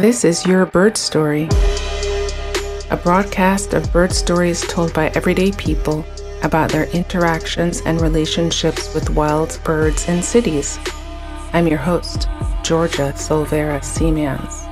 This is Your Bird Story, a broadcast of bird stories told by everyday people about their interactions and relationships with wild birds in cities. I'm your host, Georgia Silvera Seamans.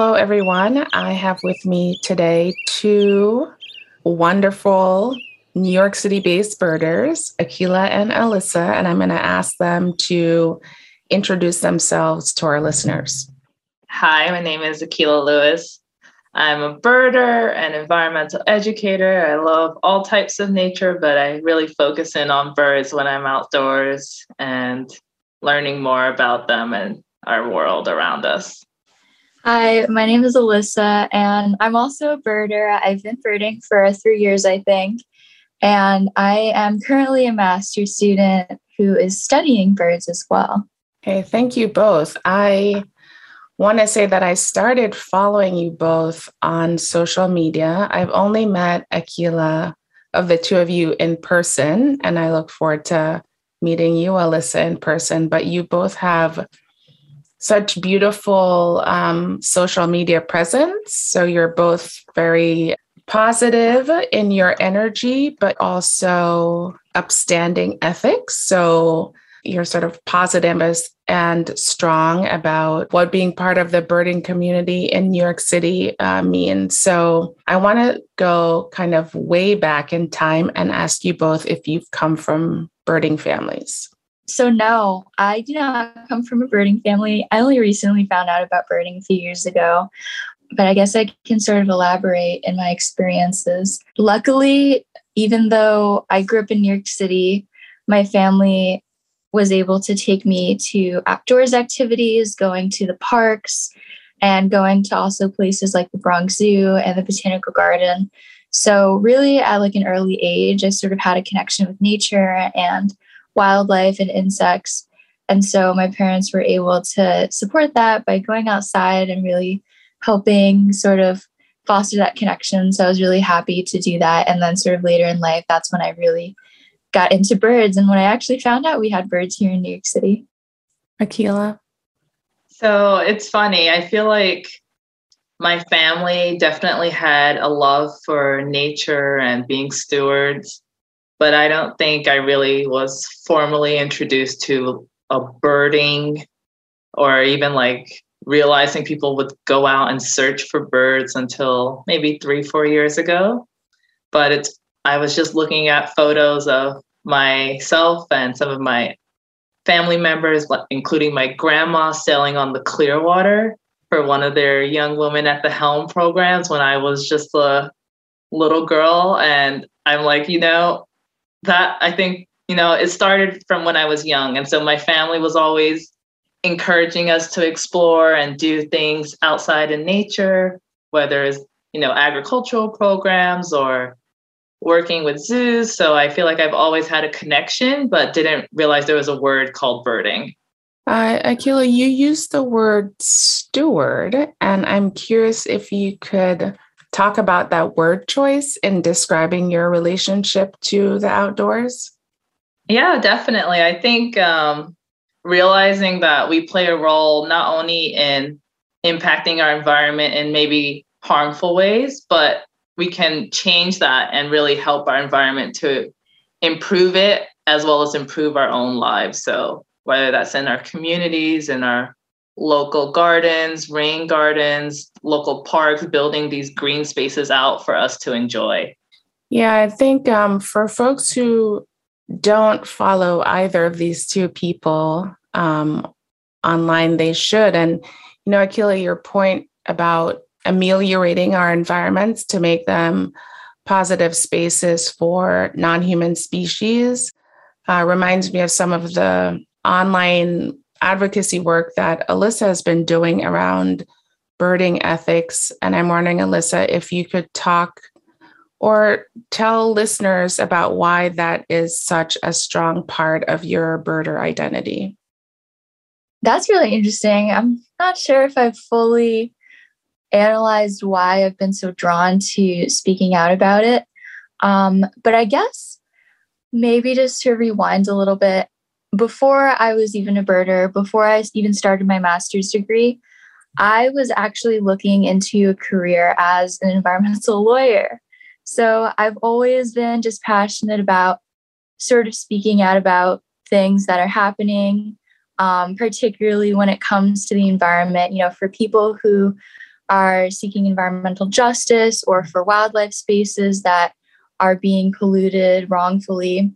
Hello, everyone. I have with me today two wonderful New York City based birders, Akilah and Alyssa, and I'm going to ask them to introduce themselves to our listeners. Hi, my name is Akilah Lewis. I'm a birder and environmental educator. I love all types of nature, but I really focus in on birds when I'm outdoors and learning more about them and our world around us. Hi, my name is Alyssa, and I'm also a birder. I've been birding for three years, I think. And I am currently a master's student who is studying birds as well. Okay, thank you both. I want to say that I started following you both on social media. I've only met Akilah of the two of you in person, and I look forward to meeting you, Alyssa, in person. But you both have such beautiful um, social media presence. So you're both very positive in your energy, but also upstanding ethics. So you're sort of positive and strong about what being part of the birding community in New York City uh, means. So I want to go kind of way back in time and ask you both if you've come from birding families. So, no, I do not come from a birding family. I only recently found out about birding a few years ago, but I guess I can sort of elaborate in my experiences. Luckily, even though I grew up in New York City, my family was able to take me to outdoors activities, going to the parks, and going to also places like the Bronx Zoo and the Botanical Garden. So, really, at like an early age, I sort of had a connection with nature and wildlife and insects. And so my parents were able to support that by going outside and really helping sort of foster that connection. So I was really happy to do that. And then, sort of later in life, that's when I really got into birds. And when I actually found out we had birds here in New York City. Akilah. So it's funny. I feel like my family definitely had a love for nature and being stewards but I don't think I really was formally introduced to a birding or even like realizing people would go out and search for birds until maybe three, four years ago. But it's I was just looking at photos of myself and some of my family members, including my grandma, sailing on the Clearwater for one of their young women at the helm programs when I was just a little girl. And I'm like, you know, that I think, you know, it started from when I was young. And so my family was always encouraging us to explore and do things outside in nature, whether it's, you know, agricultural programs or working with zoos. So I feel like I've always had a connection, but didn't realize there was a word called birding. Uh, Akilah, you used the word steward, and I'm curious if you could talk about that word choice in describing your relationship to the outdoors? Yeah, definitely. I think um, realizing that we play a role not only in impacting our environment in maybe harmful ways, but we can change that and really help our environment to improve it as well as improve our own lives. So, whether that's in our communities, in our local gardens, rain gardens, local parks, building these green spaces out for us to enjoy. Yeah, I think um, for folks who don't follow either of these two people um, online, they should. And, you know, Akilah, your point about ameliorating our environments to make them positive spaces for non human species uh, reminds me of some of the online advocacy work that Alyssa has been doing around birding ethics. And I'm wondering, Alyssa, if you could talk or tell listeners about why that is such a strong part of your birder identity. That's really interesting. I'm not sure if I've fully analyzed why I've been so drawn to speaking out about it. Um, but I guess maybe just to rewind a little bit, before I was even a birder, before I even started my master's degree, I was actually looking into a career as an environmental lawyer. So I've always been just passionate about sort of speaking out about things that are happening, um, particularly when it comes to the environment. You know, for people who are seeking environmental justice or for wildlife spaces that are being polluted wrongfully.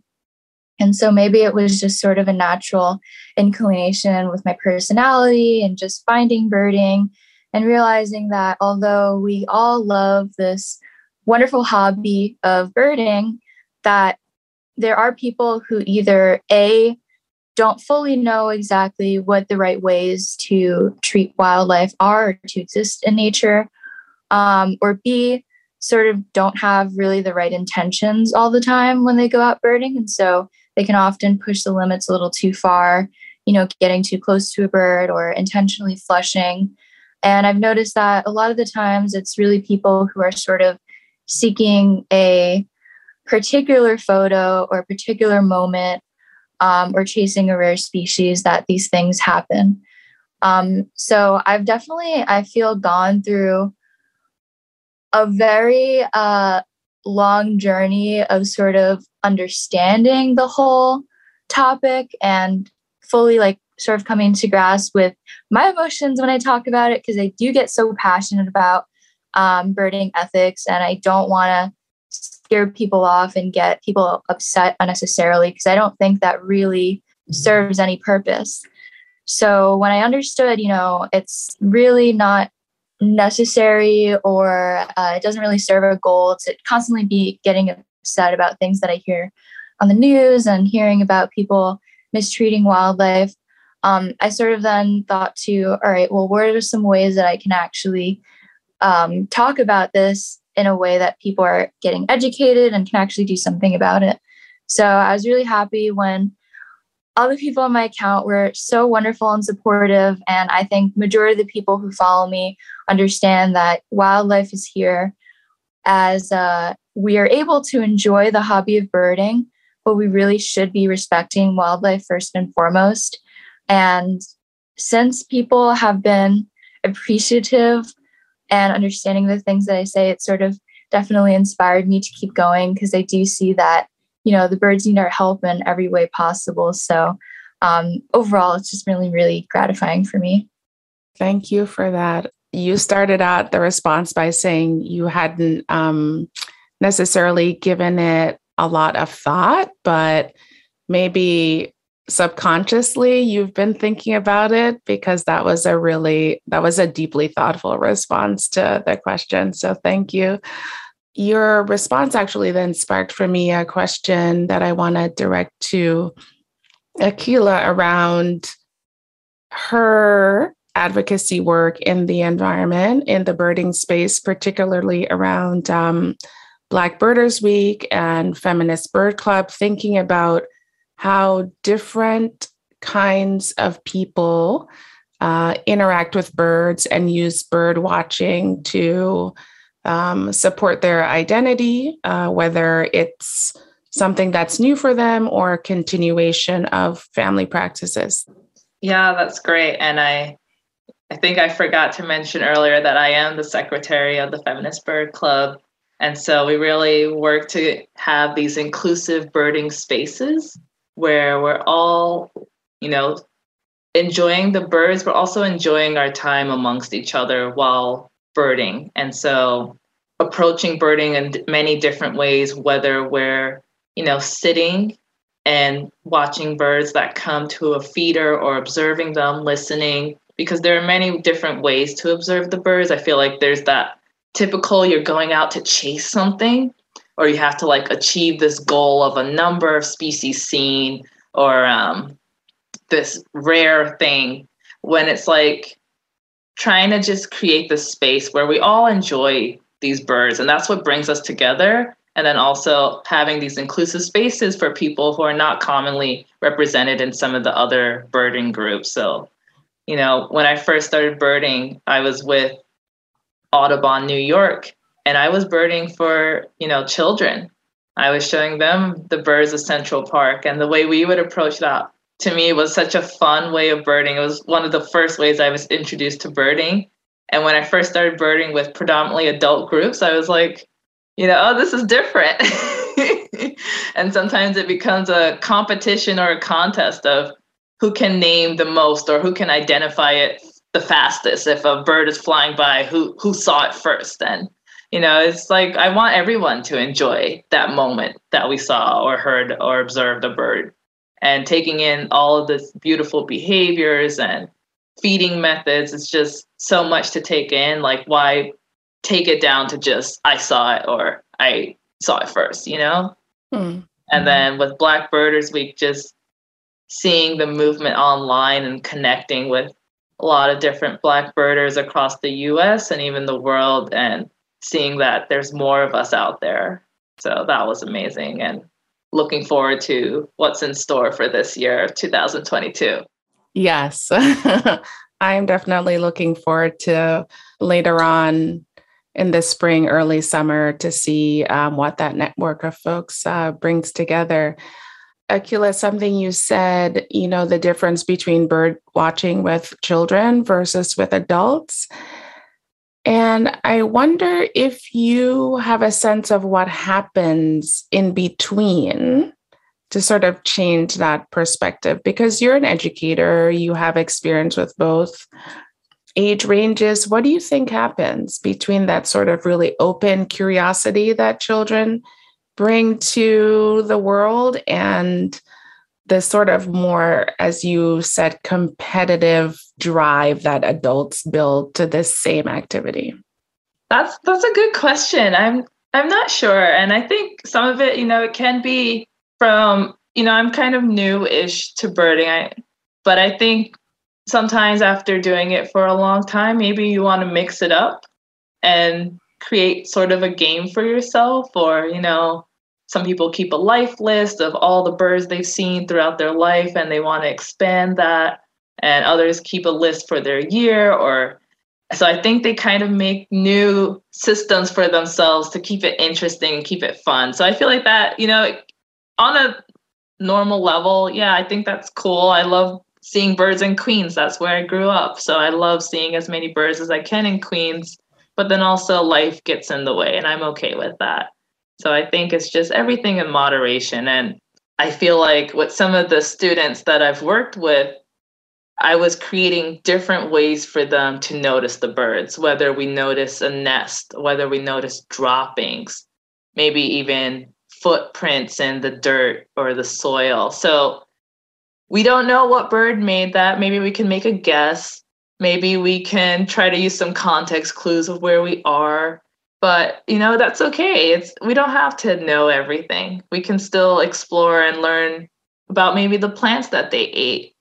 And so maybe it was just sort of a natural inclination with my personality and just finding birding and realizing that although we all love this wonderful hobby of birding, that there are people who either A, don't fully know exactly what the right ways to treat wildlife are to exist in nature, um, or B, sort of don't have really the right intentions all the time when they go out birding. And so they can often push the limits a little too far, you know, getting too close to a bird or intentionally flushing. And I've noticed that a lot of the times it's really people who are sort of seeking a particular photo or particular moment um, or chasing a rare species that these things happen. Um, so I've definitely, I feel, gone through a very uh, long journey of sort of understanding the whole topic and fully like sort of coming to grasp with my emotions when I talk about it because I do get so passionate about um, birding ethics and I don't want to scare people off and get people upset unnecessarily because I don't think that really serves any purpose. So when I understood, you know, it's really not necessary or uh, it doesn't really serve a goal to constantly be getting upset about things that I hear on the news and hearing about people mistreating wildlife. Um, I sort of then thought to, all right, well, what are some ways that I can actually um, talk about this in a way that people are getting educated and can actually do something about it. So I was really happy when all the people on my account were so wonderful and supportive. And I think majority of the people who follow me understand that wildlife is here as uh, we are able to enjoy the hobby of birding, but we really should be respecting wildlife first and foremost. And since people have been appreciative and understanding the things that I say, it sort of definitely inspired me to keep going because I do see that, you know, the birds need our help in every way possible. So um, overall, it's just really, really gratifying for me. Thank you for that. You started out the response by saying you hadn't um, necessarily given it a lot of thought, but maybe subconsciously you've been thinking about it because that was a really that was a deeply thoughtful response to the question. So thank you. Your response actually then sparked for me a question that i want to direct to akilah around her advocacy work in the environment in the birding space particularly around um, black birders week and feminist bird club thinking about how different kinds of people uh, interact with birds and use bird watching to um, support their identity, uh, whether it's something that's new for them or a continuation of family practices. Yeah, that's great. And I I think I forgot to mention earlier that I am the secretary of the Feminist Bird Club. And so we really work to have these inclusive birding spaces where we're all, you know, enjoying the birds, but also enjoying our time amongst each other while birding. And so approaching birding in many different ways, whether we're, you know, sitting and watching birds that come to a feeder or observing them, listening, because there are many different ways to observe the birds. I feel like there's that typical you're going out to chase something or you have to like achieve this goal of a number of species seen or um, this rare thing when it's like trying to just create this space where we all enjoy these birds and that's what brings us together and then also having these inclusive spaces for people who are not commonly represented in some of the other birding groups. So you know when i first started birding i was with Audubon, New York, and I was birding for, you know, children. I was showing them the birds of Central Park and the way we would approach that to me was such a fun way of birding. It was one of the first ways I was introduced to birding. And when I first started birding with predominantly adult groups, I was like, you know, oh, this is different. and sometimes it becomes a competition or a contest of who can name the most or who can identify it the fastest. If a bird is flying by, who who saw it first? And you know, it's like I want everyone to enjoy that moment that we saw or heard or observed a bird and taking in all of this beautiful behaviors and feeding methods. It's just so much to take in. Like, why take it down to just I saw it or I saw it first, you know? Mm-hmm. And then with Black Birders Week, just seeing the movement online and connecting with a lot of different Black birders across the US and even the world, and seeing that there's more of us out there. So that was amazing. And looking forward to what's in store for this year, 2022. Yes, I'm definitely looking forward to later on in the spring, early summer to see um, what that network of folks uh, brings together. Akilah, something you said, you know, the difference between bird watching with children versus with adults. And I wonder if you have a sense of what happens in between to sort of change that perspective because you're an educator, you have experience with both age ranges. What do you think happens between that sort of really open curiosity that children bring to the world and the sort of more, as you said, competitive drive that adults build to this same activity? That's that's a good question. I'm I'm not sure. And I think some of it, you know, it can be from, you know, I'm kind of new-ish to birding. I but I think sometimes after doing it for a long time, maybe you want to mix it up and create sort of a game for yourself or, you know, some people keep a life list of all the birds they've seen throughout their life and they want to expand that and others keep a list for their year or so i think they kind of make new systems for themselves to keep it interesting and keep it fun. So i feel like that you know on a normal level yeah i think that's cool. I love seeing birds in queens. That's where i grew up. So i love seeing as many birds as i can in queens but then also life gets in the way and i'm okay with that so I think it's just everything in moderation. And I feel like with some of the students that I've worked with, I was creating different ways for them to notice the birds, whether we notice a nest, whether we notice droppings, maybe even footprints in the dirt or the soil. So we don't know what bird made that. Maybe we can make a guess. Maybe we can try to use some context clues of where we are but you know that's okay. It's we don't have to know everything. We can still explore and learn about maybe the plants that they ate.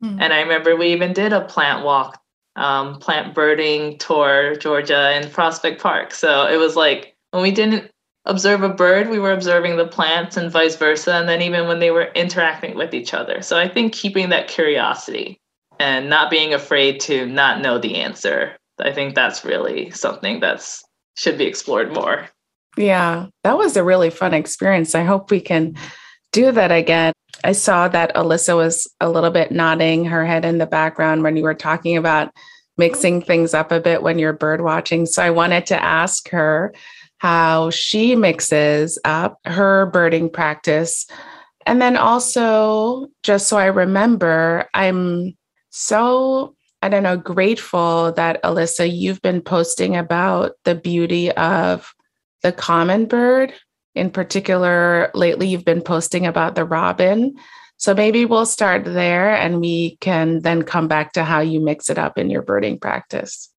Mm. and i remember we even did a plant walk um, plant birding tour georgia in prospect park. So it was like when we didn't observe a bird we were observing the plants and vice versa and then even when they were interacting with each other. So i think keeping that curiosity and not being afraid to not know the answer i think that's really something that's should be explored more. Yeah, that was a really fun experience. I hope we can do that again. I saw that Alyssa was a little bit nodding her head in the background when you were talking about mixing things up a bit when you're bird watching. So I wanted to ask her how she mixes up her birding practice. And then also, just so I remember, I'm so I don't know, grateful that Alyssa, you've been posting about the beauty of the common bird. In particular, lately you've been posting about the robin. So maybe we'll start there and we can then come back to how you mix it up in your birding practice.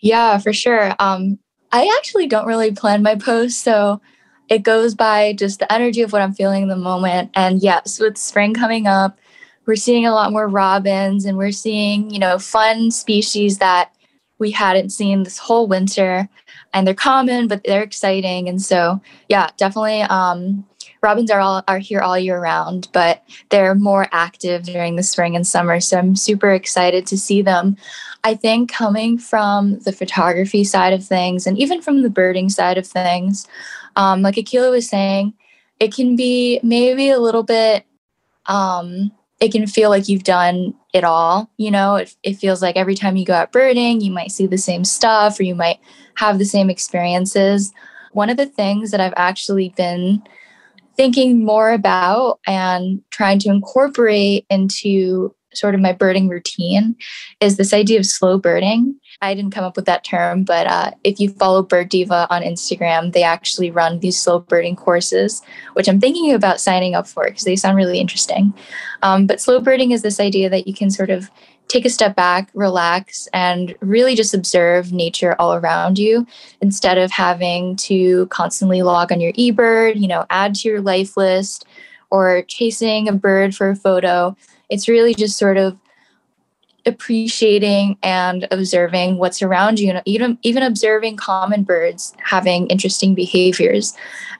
Yeah, for sure. Um, I actually don't really plan my posts. So it goes by just the energy of what I'm feeling in the moment. And yes, with spring coming up, we're seeing a lot more robins and we're seeing, you know, fun species that we hadn't seen this whole winter. And they're common, but they're exciting. And so, yeah, definitely um, robins are all are here all year round, but they're more active during the spring and summer. So I'm super excited to see them. I think coming from the photography side of things and even from the birding side of things, um, like Akilah was saying, it can be maybe a little bit um, it can feel like you've done it all. You know, it, it feels like every time you go out birding, you might see the same stuff or you might have the same experiences. One of the things that I've actually been thinking more about and trying to incorporate into sort of my birding routine is this idea of slow birding. I didn't come up with that term, but uh, if you follow Bird Diva on Instagram, they actually run these slow birding courses, which I'm thinking about signing up for because they sound really interesting. Um, but slow birding is this idea that you can sort of take a step back, relax, and really just observe nature all around you instead of having to constantly log on your eBird, you know, add to your life list or chasing a bird for a photo. It's really just sort of appreciating and observing what's around you and even even observing common birds having interesting behaviors.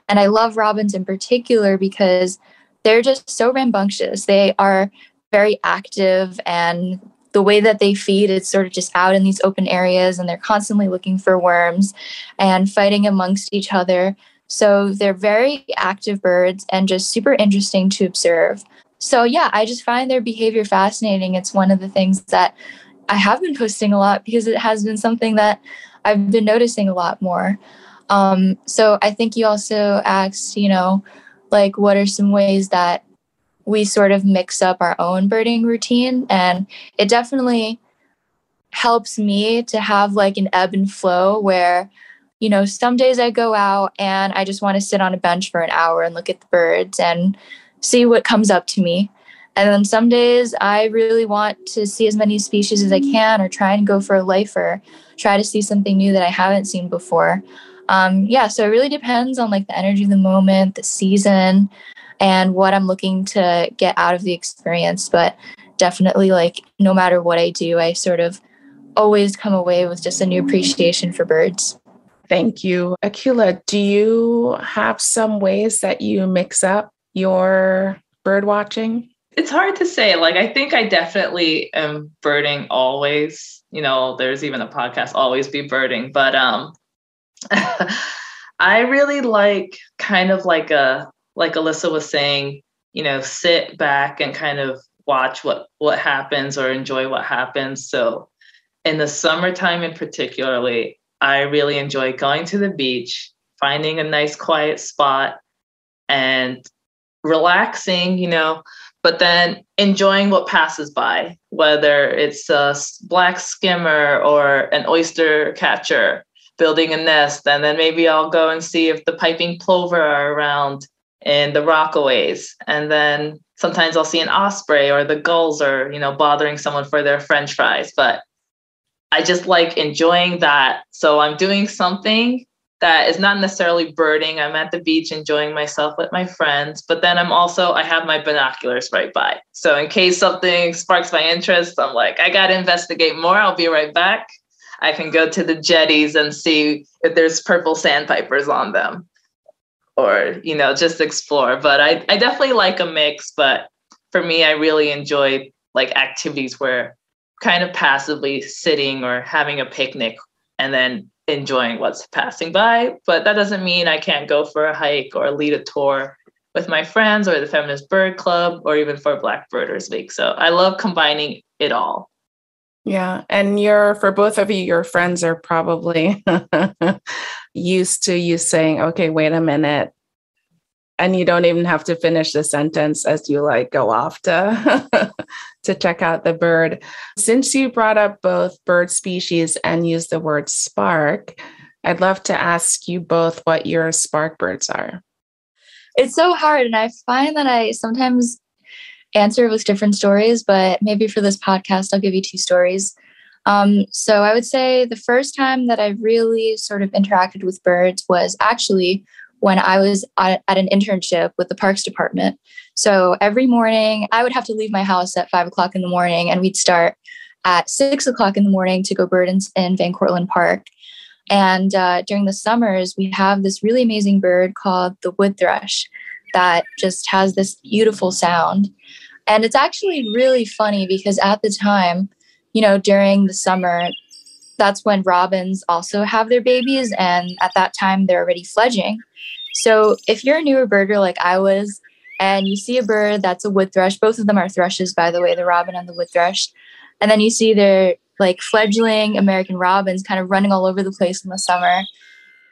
And i love robins in particular because they're just so rambunctious. They are very active and the way that they feed is sort of just out in these open areas and they're constantly looking for worms and fighting amongst each other. So they're very active birds and just super interesting to observe so yeah, I just find their behavior fascinating. It's one of the things that I have been posting a lot because it has been something that I've been noticing a lot more. Um, so I think you also asked, you know, like what are some ways that we sort of mix up our own birding routine, and it definitely helps me to have like an ebb and flow where you know some days i go out and i just want to sit on a bench for an hour and look at the birds and see what comes up to me. And then some days I really want to see as many species as I can or try and go for a lifer, try to see something new that I haven't seen before. Um, yeah, so it really depends on like the energy of the moment, the season, and what I'm looking to get out of the experience. But definitely, like, no matter what I do, I sort of always come away with just a new appreciation for birds. Thank you. Akilah, do you have some ways that you mix up your bird watching? It's hard to say. Like, I think I definitely am birding always. You know, there's even a podcast, Always Be Birding. But um, I really like kind of like a, like Alyssa was saying, you know, sit back and kind of watch what what happens or enjoy what happens. So in the summertime in particularly, I really enjoy going to the beach, finding a nice quiet spot and relaxing, you know, but then enjoying what passes by, whether it's a black skimmer or an oyster catcher building a nest. And then maybe I'll go and see if the piping plover are around in the rockaways. And then sometimes I'll see an osprey or the gulls are, you know, bothering someone for their french fries. But I just like enjoying that. So I'm doing something that is not necessarily birding. I'm at the beach enjoying myself with my friends, but then I'm also, I have my binoculars right by. So in case something sparks my interest, I'm like, I got to investigate more. I'll be right back. I can go to the jetties and see if there's purple sandpipers on them or, you know, just explore. But I, I definitely like a mix. But for me, I really enjoy like activities where kind of passively sitting or having a picnic and then enjoying what's passing by. But that doesn't mean I can't go for a hike or lead a tour with my friends or the Feminist Bird Club or even for Black Birders Week. So I love combining it all. Yeah. And you're, for both of you, your friends are probably used to you saying, okay, wait a minute. And you don't even have to finish the sentence as you like go off to to check out the bird. Since you brought up both bird species and used the word spark, I'd love to ask you both what your spark birds are. It's so hard. And I find that I sometimes answer with different stories, but maybe for this podcast, I'll give you two stories. Um, so I would say the first time that I really sort of interacted with birds was actually when I was at, at an internship with the Parks Department. So every morning, I would have to leave my house at five o'clock in the morning, and we'd start at six o'clock in the morning to go bird in, in Van Cortlandt Park. And uh, during the summers, we have this really amazing bird called the wood thrush. that just has this beautiful sound. And it's actually really funny because at the time, you know, during the summer, that's when robins also have their babies. And at that time, they're already fledging. So if you're a newer birder like I was, and you see a bird that's a wood thrush, both of them are thrushes, by the way, the robin and the wood thrush. And then you see their like fledgling American robins kind of running all over the place in the summer.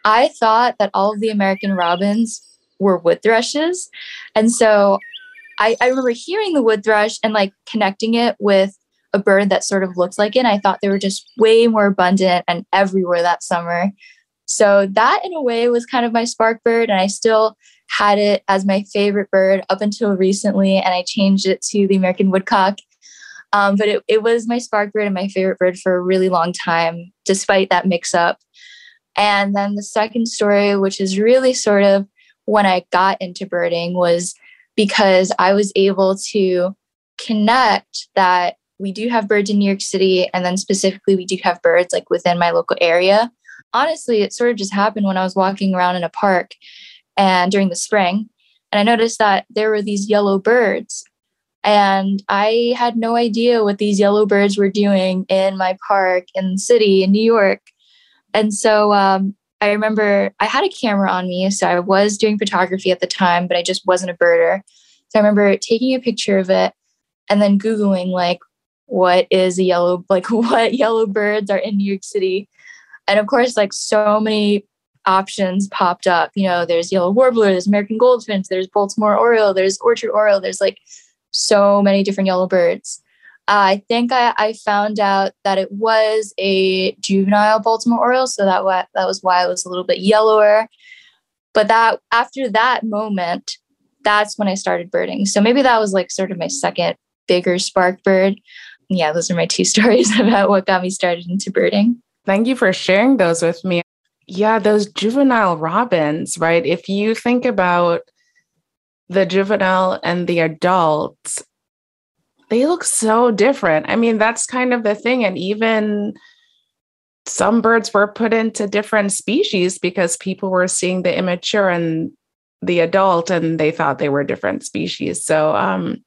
I thought that all of the American robins were wood thrushes. And so I, I remember hearing the wood thrush and like connecting it with a bird that sort of looks like it. And I thought they were just way more abundant and everywhere that summer. So that in a way was kind of my spark bird. And I still had it as my favorite bird up until recently. And I changed it to the American woodcock. Um, but it, it was my spark bird and my favorite bird for a really long time, despite that mix up. And then the second story, which is really sort of when I got into birding, was because I was able to connect that we do have birds in New York City, and then specifically, we do have birds like within my local area. Honestly, it sort of just happened when I was walking around in a park and during the spring, and I noticed that there were these yellow birds. And I had no idea what these yellow birds were doing in my park in the city in New York. And so um, I remember I had a camera on me. So I was doing photography at the time, but I just wasn't a birder. So I remember taking a picture of it and then Googling, like, what is a yellow, like, what yellow birds are in New York City. And of course, like, so many options popped up. You know, there's yellow warbler, there's American goldfinch, there's Baltimore oriole, there's orchard oriole, there's like so many different yellow birds. Uh, I think I, I found out that it was a juvenile Baltimore Oriole, so that wa- that was why it was a little bit yellower. But that after that moment, that's when I started birding. So maybe that was like sort of my second bigger spark bird. Yeah, those are my two stories about what got me started into birding. Thank you for sharing those with me. Yeah, those juvenile robins, right? If you think about the juvenile and the adults, they look so different. I mean, that's kind of the thing. And even some birds were put into different species because people were seeing the immature and the adult and they thought they were different species. So um,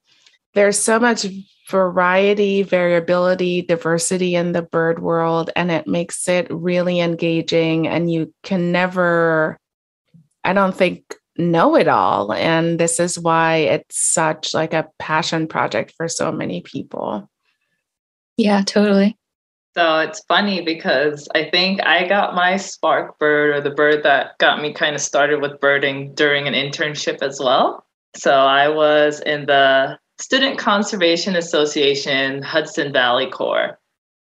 there's so much variety, variability, diversity in the bird world, and it makes it really engaging. And you can never, I don't think, know it all and this is why it's such like a passion project for so many people yeah totally so it's funny because i think i got my spark bird or the bird that got me kind of started with birding during an internship as well so i was in the student conservation association hudson valley corps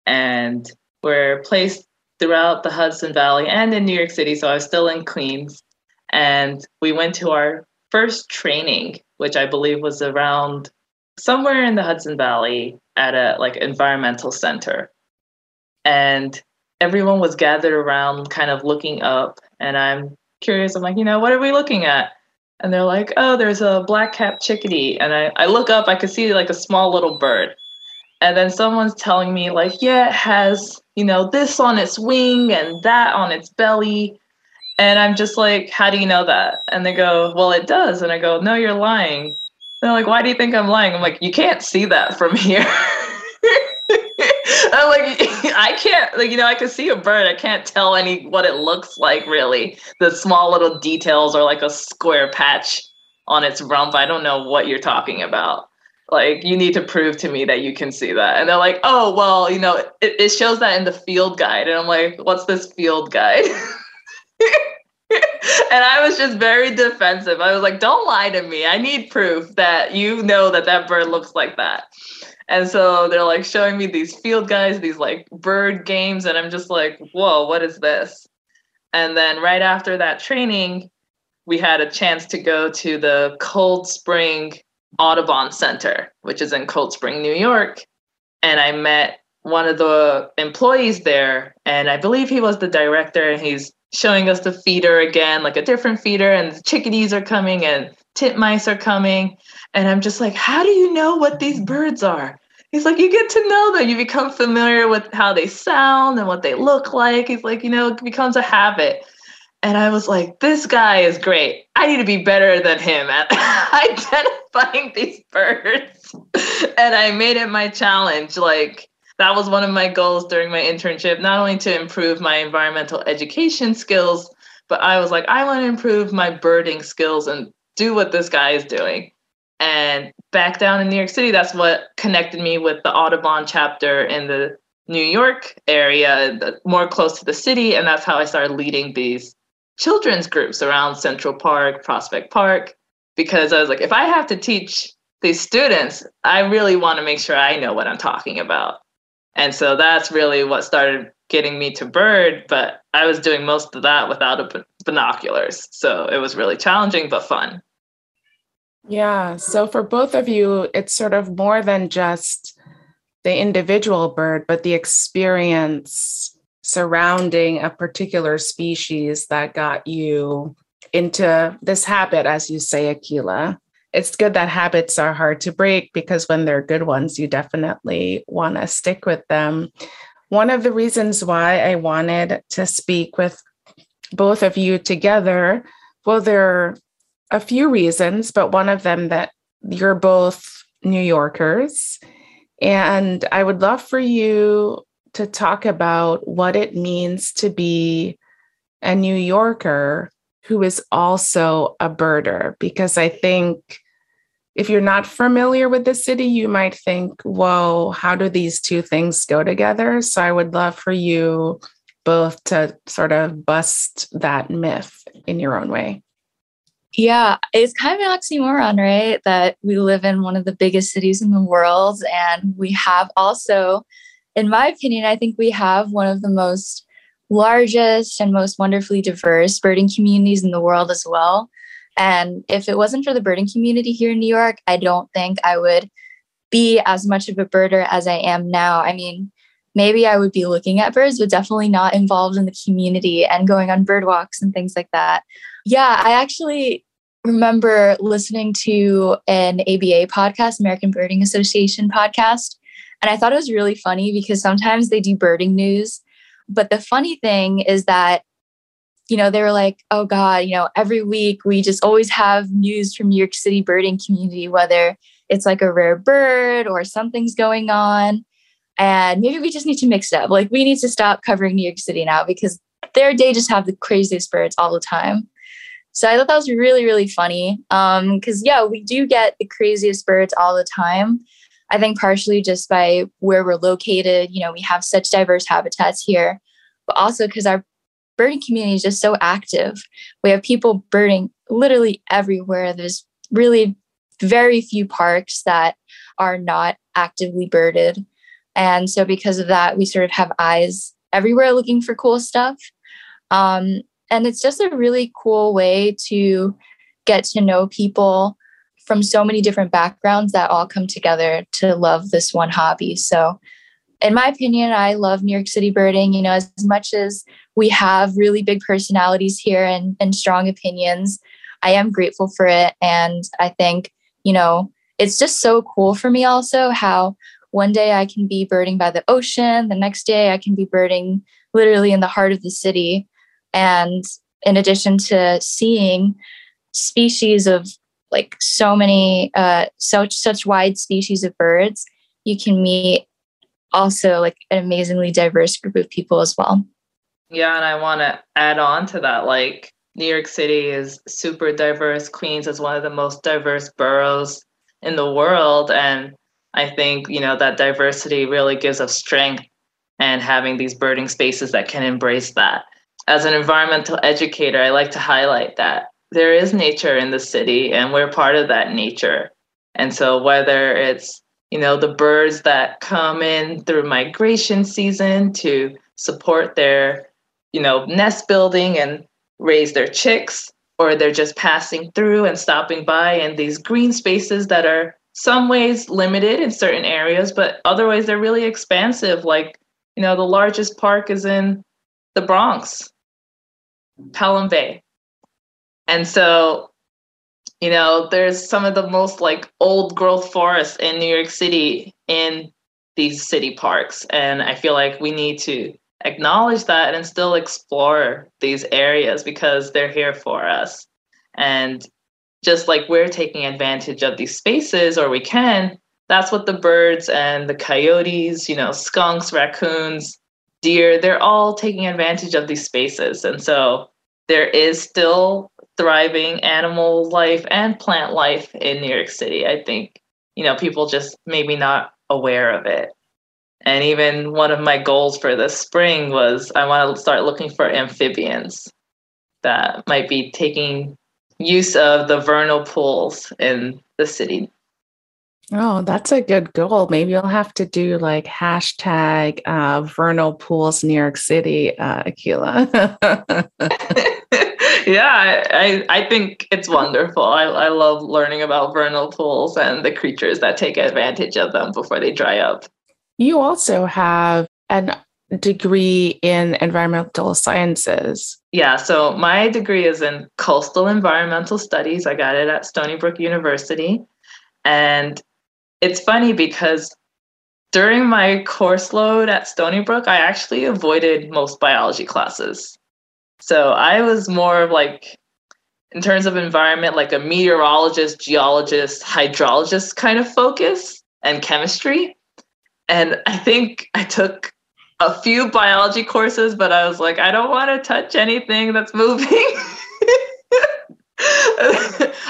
and we're placed throughout the hudson valley and in new york city so i was still in queens and we went to our first training, which I believe was around somewhere in the Hudson Valley at a like environmental center. And everyone was gathered around kind of looking up and I'm curious. I'm like, you know, what are we looking at? And they're like, oh, there's a black cap chickadee. And I, I look up, I could see like a small little bird. And then someone's telling me, like, yeah, it has, you know, this on its wing and that on its belly. And I'm just like, how do you know that? And they go, well, it does. And I go, no, you're lying. They're like, why do you think I'm lying? I'm like, you can't see that from here. I'm like, I can't, like, you know, I can see a bird. I can't tell any what it looks like really. The small little details or like a square patch on its rump. I don't know what you're talking about. Like, you need to prove to me that you can see that. And they're like, oh, well, you know, it, it shows that in the field guide. And I'm like, what's this field guide? and I was just very defensive. I was like, don't lie to me. I need proof that you know that that bird looks like that. And so they're like showing me these field guides, these like bird games. And I'm just like, whoa, what is this? And then right after that training, we had a chance to go to the Cold Spring Audubon Center, which is in Cold Spring, New York. And I met one of the employees there. And I believe he was the director. And he's showing us the feeder again, like a different feeder, and the chickadees are coming and titmice are coming. And I'm just like, how do you know what these birds are? He's like, you get to know them. You become familiar with how they sound and what they look like. He's like, you know, it becomes a habit. And I was like, this guy is great. I need to be better than him at identifying these birds. and I made it my challenge. Like, that was one of my goals during my internship, not only to improve my environmental education skills, but I was like, I want to improve my birding skills and do what this guy is doing. And back down in New York City, that's what connected me with the Audubon chapter in the New York area, the, more close to the city. And that's how I started leading these children's groups around Central Park, Prospect Park, because I was like, if I have to teach these students, I really want to make sure I know what I'm talking about. And so that's really what started getting me to bird, but I was doing most of that without binoculars. So it was really challenging, but fun. Yeah. So for both of you, it's sort of more than just the individual bird, but the experience surrounding a particular species that got you into this habit, as you say, Akilah it's good that habits are hard to break because when they're good ones, you definitely want to stick with them. One of the reasons why I wanted to speak with both of you together, well, there are a few reasons, but one of them that you're both New Yorkers. And I would love for you to talk about what it means to be a New Yorker who is also a birder, because I think if you're not familiar with the city, you might think, whoa, how do these two things go together? So I would love for you both to sort of bust that myth in your own way. Yeah, it's kind of an oxymoron, right? That we live in one of the biggest cities in the world. And we have also, in my opinion, I think we have one of the most largest and most wonderfully diverse birding communities in the world as well. And if it wasn't for the birding community here in New York, I don't think I would be as much of a birder as I am now. I mean, maybe I would be looking at birds, but definitely not involved in the community and going on bird walks and things like that. Yeah, I actually remember listening to an ABA podcast, American Birding Association podcast. And I thought it was really funny because sometimes they do birding news. But the funny thing is that you know, they were like, oh God, you know, every week we just always have news from New York City birding community, whether it's like a rare bird or something's going on. And maybe we just need to mix it up. Like we need to stop covering New York City now because their day just have the craziest birds all the time. So I thought that was really, really funny. Um, because yeah, we do get the craziest birds all the time. I think partially just by where we're located, you know, we have such diverse habitats here, but also because our birding community is just so active. We have people birding literally everywhere. There's really very few parks that are not actively birded. And so, because of that, we sort of have eyes everywhere looking for cool stuff. Um, and it's just a really cool way to get to know people from so many different backgrounds that all come together to love this one hobby. So, in my opinion, I love New York City birding. You know, as much as we have really big personalities here and, and strong opinions, I am grateful for it. And I think, you know, it's just so cool for me also how one day I can be birding by the ocean, the next day I can be birding literally in the heart of the city. And in addition to seeing species of like so many uh such such wide species of birds you can meet also like an amazingly diverse group of people as well. Yeah, and I want to add on to that. Like New York City is super diverse. Queens is one of the most diverse boroughs in the world. And I think, you know, that diversity really gives us strength and having these birding spaces that can embrace that. As an environmental educator, I like to highlight that there is nature in the city and we're part of that nature. And so whether it's you know, the birds that come in through migration season to support their, you know, nest building and raise their chicks, or they're just passing through and stopping by in these green spaces that are some ways limited in certain areas, but otherwise they're really expansive. Like, you know, the largest park is in the Bronx, Pelham Bay. And so you know, there's some of the most like old growth forests in New York City in these city parks. And I feel like we need to acknowledge that and still explore these areas because they're here for us. And just like we're taking advantage of these spaces or we can, that's what the birds and the coyotes, you know, skunks, raccoons, deer, they're all taking advantage of these spaces. And so there is still thriving animal life and plant life in New York City. I think, you know, people just maybe not aware of it. And even one of my goals for this spring was I want to start looking for amphibians that might be taking use of the vernal pools in the city. Oh, that's a good goal. Maybe you'll have to do like hashtag uh, vernal pools New York City, uh, Akilah. yeah, I, I think it's wonderful. I, I love learning about vernal pools and the creatures that take advantage of them before they dry up. You also have an degree in environmental sciences. Yeah, so my degree is in coastal environmental studies. I got it at Stony Brook University. And it's funny because during my course load at Stony Brook, I actually avoided most biology classes. So I was more of like, in terms of environment, like a meteorologist, geologist, hydrologist kind of focus and chemistry. And I think I took a few biology courses, but I was like, I don't want to touch anything that's moving.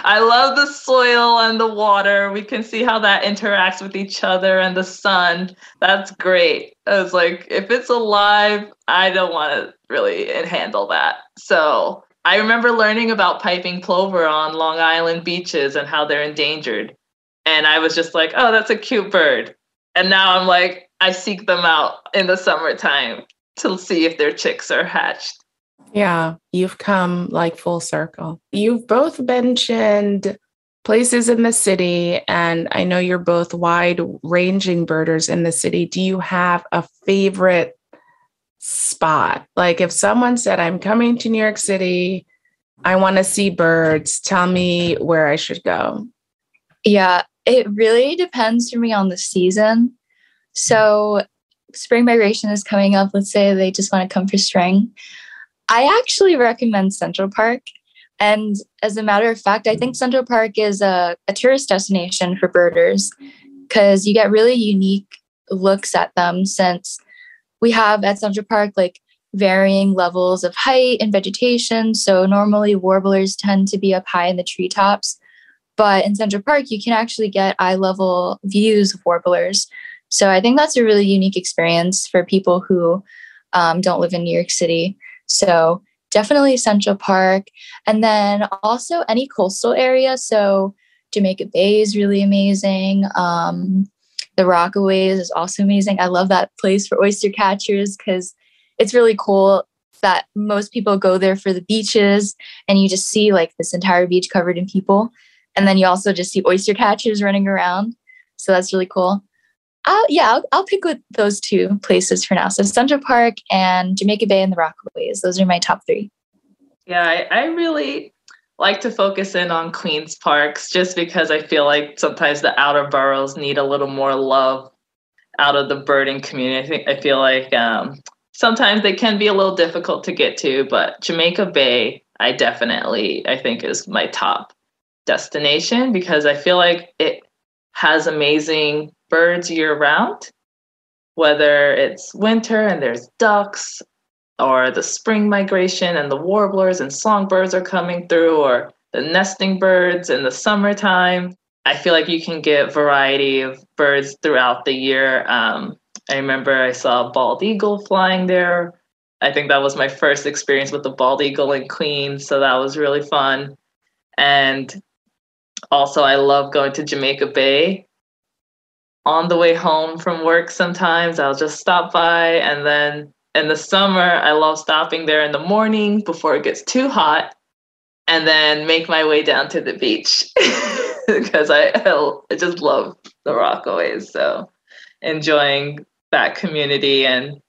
I love the soil and the water. We can see how that interacts with each other and the sun. That's great. I was like, if it's alive, I don't want to really handle that. So I remember learning about piping plover on Long Island beaches and how they're endangered. And I was just like, oh, that's a cute bird. And now I'm like, I seek them out in the summertime to see if their chicks are hatched. Yeah, you've come like full circle. You've both mentioned places in the city, and I know you're both wide ranging birders in the city. Do you have a favorite spot? Like, if someone said, I'm coming to New York City, I want to see birds, tell me where I should go. Yeah, it really depends for me on the season. So spring migration is coming up. Let's say they just want to come for spring. I actually recommend Central Park. And as a matter of fact, I think Central Park is a, a tourist destination for birders because you get really unique looks at them since we have at Central Park like varying levels of height and vegetation. So normally warblers tend to be up high in the treetops. But in Central Park, you can actually get eye level views of warblers. So I think that's a really unique experience for people who um, don't live in New York City. So definitely Central Park. And then also any coastal area. So Jamaica Bay is really amazing. Um, the Rockaways is also amazing. I love that place for oyster catchers because it's really cool that most people go there for the beaches and you just see like this entire beach covered in people. And then you also just see oyster catchers running around. So that's really cool. I'll, yeah, I'll, I'll pick with those two places for now. So Central Park and Jamaica Bay and the Rockaways. Those are my top three. Yeah, I, I really like to focus in on Queens parks just because I feel like sometimes the outer boroughs need a little more love out of the birding community. I think I feel like um, sometimes they can be a little difficult to get to, but Jamaica Bay, I definitely I think is my top destination because I feel like it has amazing birds year round, whether it's winter and there's ducks, or the spring migration and the warblers and songbirds are coming through, or the nesting birds in the summertime. I feel like you can get variety of birds throughout the year. Um, I remember I saw a bald eagle flying there. I think that was my first experience with the bald eagle in Queens, so that was really fun. And also, I love going to Jamaica Bay. On the way home from work sometimes i'll just stop by and then in the summer i love stopping there in the morning before it gets too hot and then make my way down to the beach because I, I just love the rockaways so enjoying that community and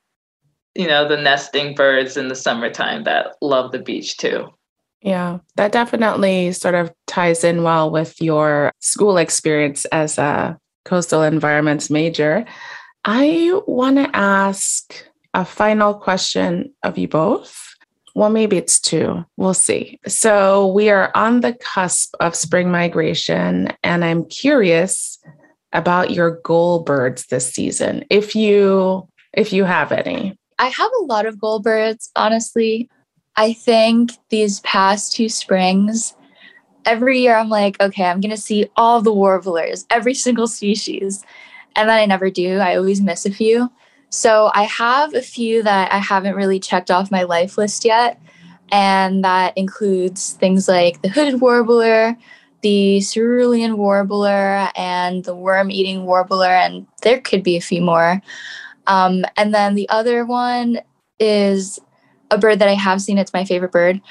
you know the nesting birds in the summertime that love the beach too yeah, that definitely sort of ties in well with your school experience as a coastal environments major. I want to ask a final question of you both. Well, maybe it's two. We'll see. So we are on the cusp of spring migration, and I'm curious about your goal birds this season, if you if you have any. I have a lot of goal birds, honestly. I think these past two springs, every year I'm like, okay, I'm gonna see all the warblers, every single species. And then I never do. I always miss a few. So I have a few that I haven't really checked off my life list yet. And that includes things like the hooded warbler, the cerulean warbler, and the worm eating warbler. And there could be a few more. Um, and then the other one is a bird that I have seen. It's my favorite bird.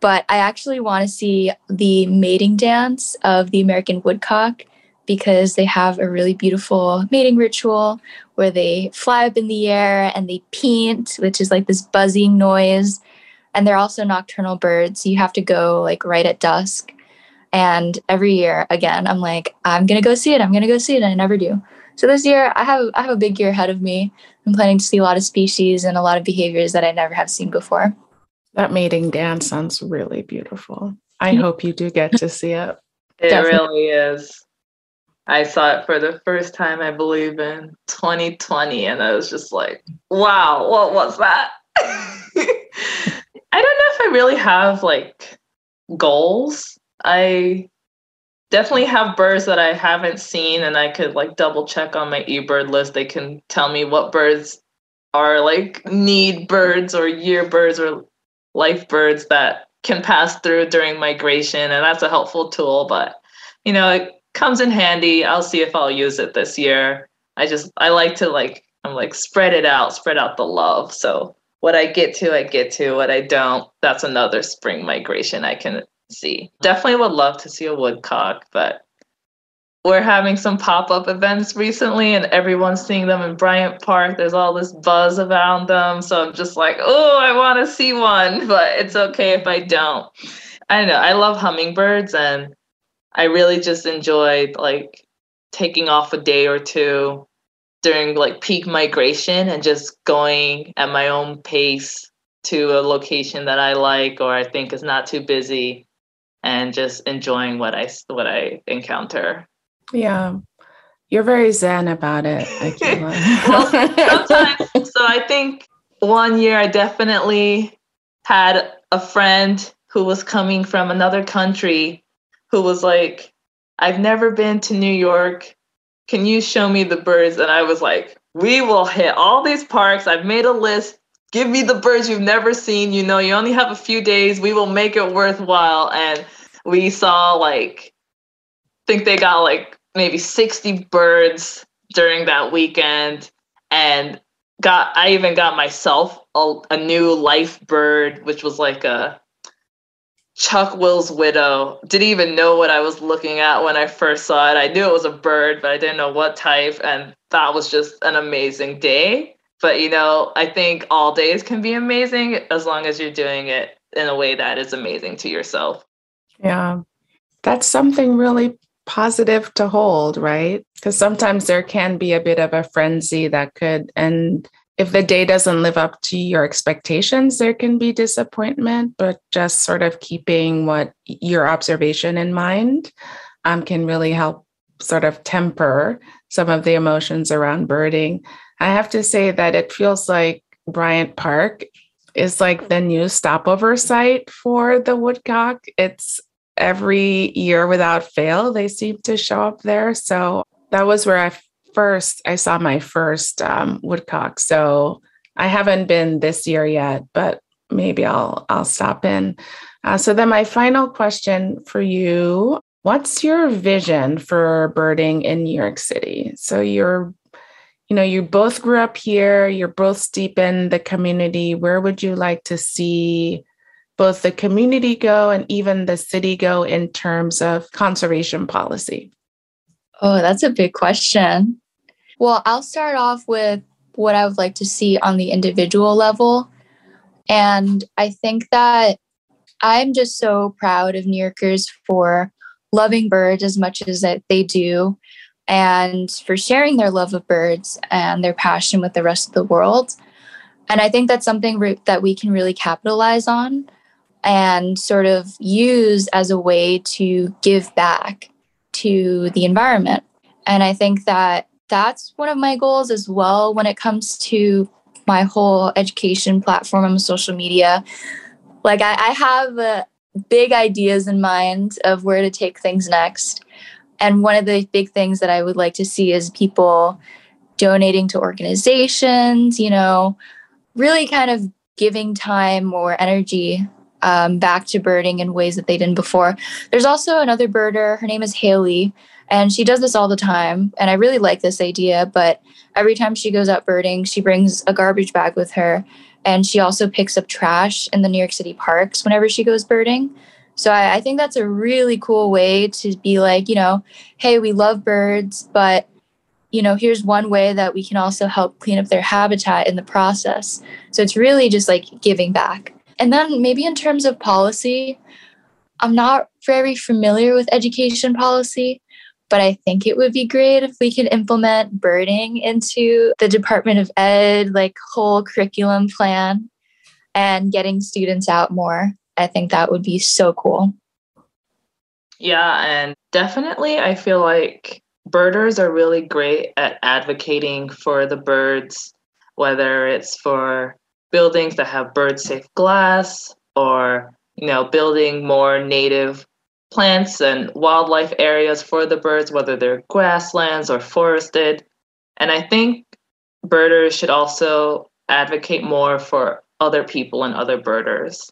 But I actually want to see the mating dance of the American woodcock because they have a really beautiful mating ritual where they fly up in the air and they peent, which is like this buzzing noise. And they're also nocturnal birds. So you have to go like right at dusk. And every year, again, I'm like, I'm gonna go see it. I'm gonna go see it, and I never do. So this year, I have I have a big year ahead of me. I'm planning to see a lot of species and a lot of behaviors that I never have seen before. That mating dance sounds really beautiful. I mm-hmm. hope you do get to see it. It Definitely. really is. I saw it for the first time, I believe, in 2020, and I was just like, wow, what was that? I don't know if I really have like goals. I definitely have birds that I haven't seen, and I could like double check on my eBird list. They can tell me what birds are like need birds or year birds or life birds that can pass through during migration, and that's a helpful tool. But you know, it, comes in handy. I'll see if I'll use it this year. I just I like to like I'm like spread it out, spread out the love. So what I get to, I get to. What I don't, that's another spring migration I can see. Definitely would love to see a woodcock, but we're having some pop-up events recently and everyone's seeing them in Bryant Park. There's all this buzz around them. So I'm just like, oh, I want to see one, but it's okay if I don't. I don't know. I love hummingbirds and I really just enjoyed like taking off a day or two during like peak migration and just going at my own pace to a location that I like or I think is not too busy and just enjoying what I what I encounter. Yeah. You're very zen about it. well, sometimes so I think one year I definitely had a friend who was coming from another country who was like, I've never been to New York. Can you show me the birds? And I was like, we will hit all these parks. I've made a list. Give me the birds you've never seen. You know, you only have a few days. We will make it worthwhile. And we saw like, I think they got like maybe 60 birds during that weekend. And got I even got myself a, a new life bird, which was like a Chuck Will's widow. Didn't even know what I was looking at when I first saw it. I knew it was a bird, but I didn't know what type. And that was just an amazing day. But you know, I think all days can be amazing as long as you're doing it in a way that is amazing to yourself. Yeah. That's something really positive to hold, right? Because sometimes there can be a bit of a frenzy that could end if the day doesn't live up to your expectations, there can be disappointment, but just sort of keeping what your observation in mind um, can really help sort of temper some of the emotions around birding. I have to say that it feels like Bryant Park is like the new stopover site for the woodcock. It's every year without fail, they seem to show up there. So that was where I first, I saw my first um, woodcock. So I haven't been this year yet, but maybe I'll I'll stop in. Uh, so then my final question for you: What's your vision for birding in New York City? So you're, you know, you both grew up here. You're both steep in the community. Where would you like to see? Both the community go and even the city go in terms of conservation policy? Oh, that's a big question. Well, I'll start off with what I would like to see on the individual level. And I think that I'm just so proud of New Yorkers for loving birds as much as that they do and for sharing their love of birds and their passion with the rest of the world. And I think that's something re- that we can really capitalize on and sort of use as a way to give back to the environment. And I think that that's one of my goals as well when it comes to my whole education platform on social media. Like, I, I have uh, big ideas in mind of where to take things next. And one of the big things that I would like to see is people donating to organizations, you know, really kind of giving time or energy um, back to birding in ways that they didn't before. There's also another birder. Her name is Haley, and she does this all the time. And I really like this idea. But every time she goes out birding, she brings a garbage bag with her. And she also picks up trash in the New York City parks whenever she goes birding. So I, I think that's a really cool way to be like, you know, hey, we love birds, but you know, here's one way that we can also help clean up their habitat in the process. So it's really just like giving back. And then maybe in terms of policy, I'm not very familiar with education policy, but I think it would be great if we could implement birding into the Department of Ed, like whole curriculum plan and getting students out more. I think that would be so cool. Yeah, and definitely I feel like birders are really great at advocating for the birds, whether it's for buildings that have bird safe glass or you know building more native plants and wildlife areas for the birds whether they're grasslands or forested. And i think birders should also advocate more for other people and other birders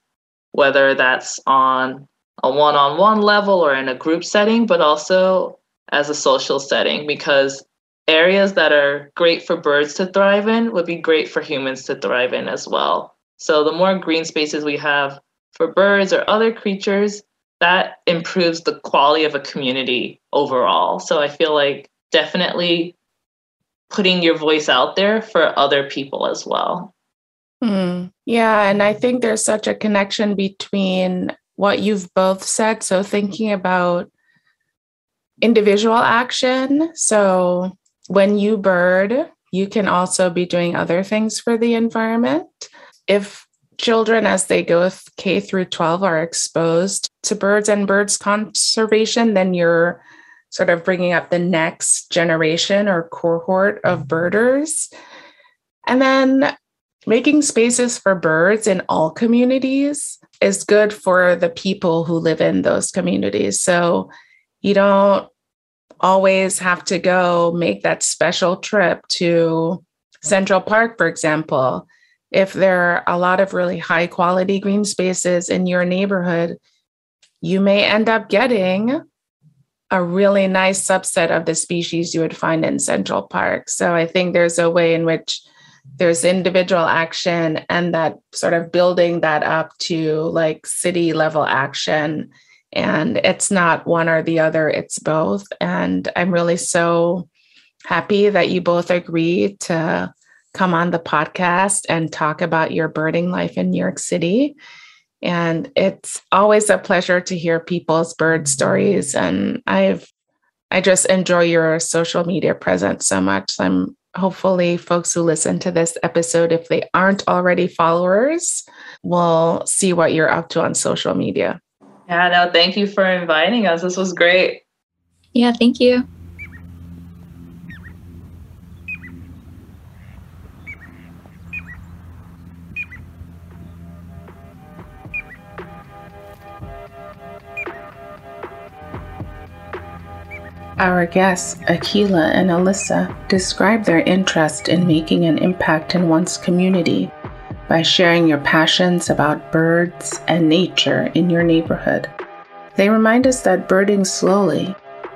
whether that's on a one-on-one level or in a group setting but also as a social setting because areas that are great for birds to thrive in would be great for humans to thrive in as well. So the more green spaces we have for birds or other creatures, that improves the quality of a community overall. So I feel like definitely putting your voice out there for other people as well. Mm, yeah. And I think there's such a connection between what you've both said. So thinking about individual action. So when you bird, you can also be doing other things for the environment. If children, as they go K through 12, are exposed to birds and birds conservation, then you're sort of bringing up the next generation or cohort of birders. And then making spaces for birds in all communities is good for the people who live in those communities. So you don't always have to go make that special trip to Central Park, for example. If there are a lot of really high quality green spaces in your neighborhood, you may end up getting a really nice subset of the species you would find in Central Park. So I think there's a way in which there's individual action and that sort of building that up to like city level action and it's not one or the other, it's both. And I'm really so happy that you both agreed to come on the podcast and talk about your birding life in New York City. And it's always a pleasure to hear people's bird stories. And I've I just enjoy your social media presence so much. I'm hopefully folks who listen to this episode, if they aren't already followers, will see what you're up to on social media. Yeah, no, thank you for inviting us. This was great. Yeah, thank you. Our guests, Akilah and Alyssa, describe their interest in making an impact in one's community by sharing your passions about birds and nature in your neighborhood. They remind us that birding slowly,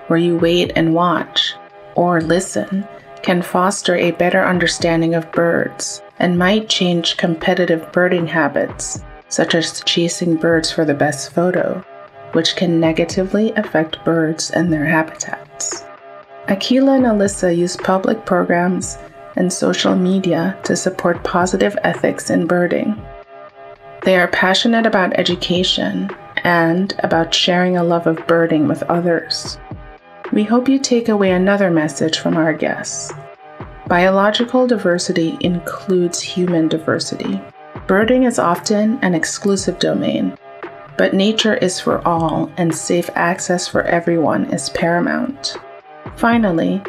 where you wait and watch or listen, can foster a better understanding of birds and might change competitive birding habits, such as chasing birds for the best photo, which can negatively affect birds and their habitats. Akilah and Alyssa use public programs and social media to support positive ethics in birding. They are passionate about education and about sharing a love of birding with others. We hope you take away another message from our guests. Biological diversity includes human diversity. Birding is often an exclusive domain, but nature is for all and safe access for everyone is paramount. Finally,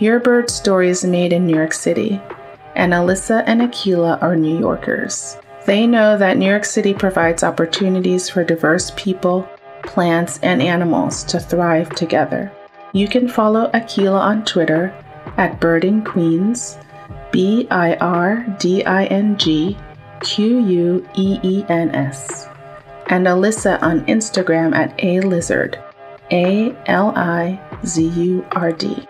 your bird story is made in New York City, and Alyssa and Akilah are New Yorkers. They know that New York City provides opportunities for diverse people, plants, and animals to thrive together. You can follow Akilah on Twitter at Birding Queens, B I R D I N G Q U E E N S, and Alyssa on Instagram at A Lizard, A L I Z U R D.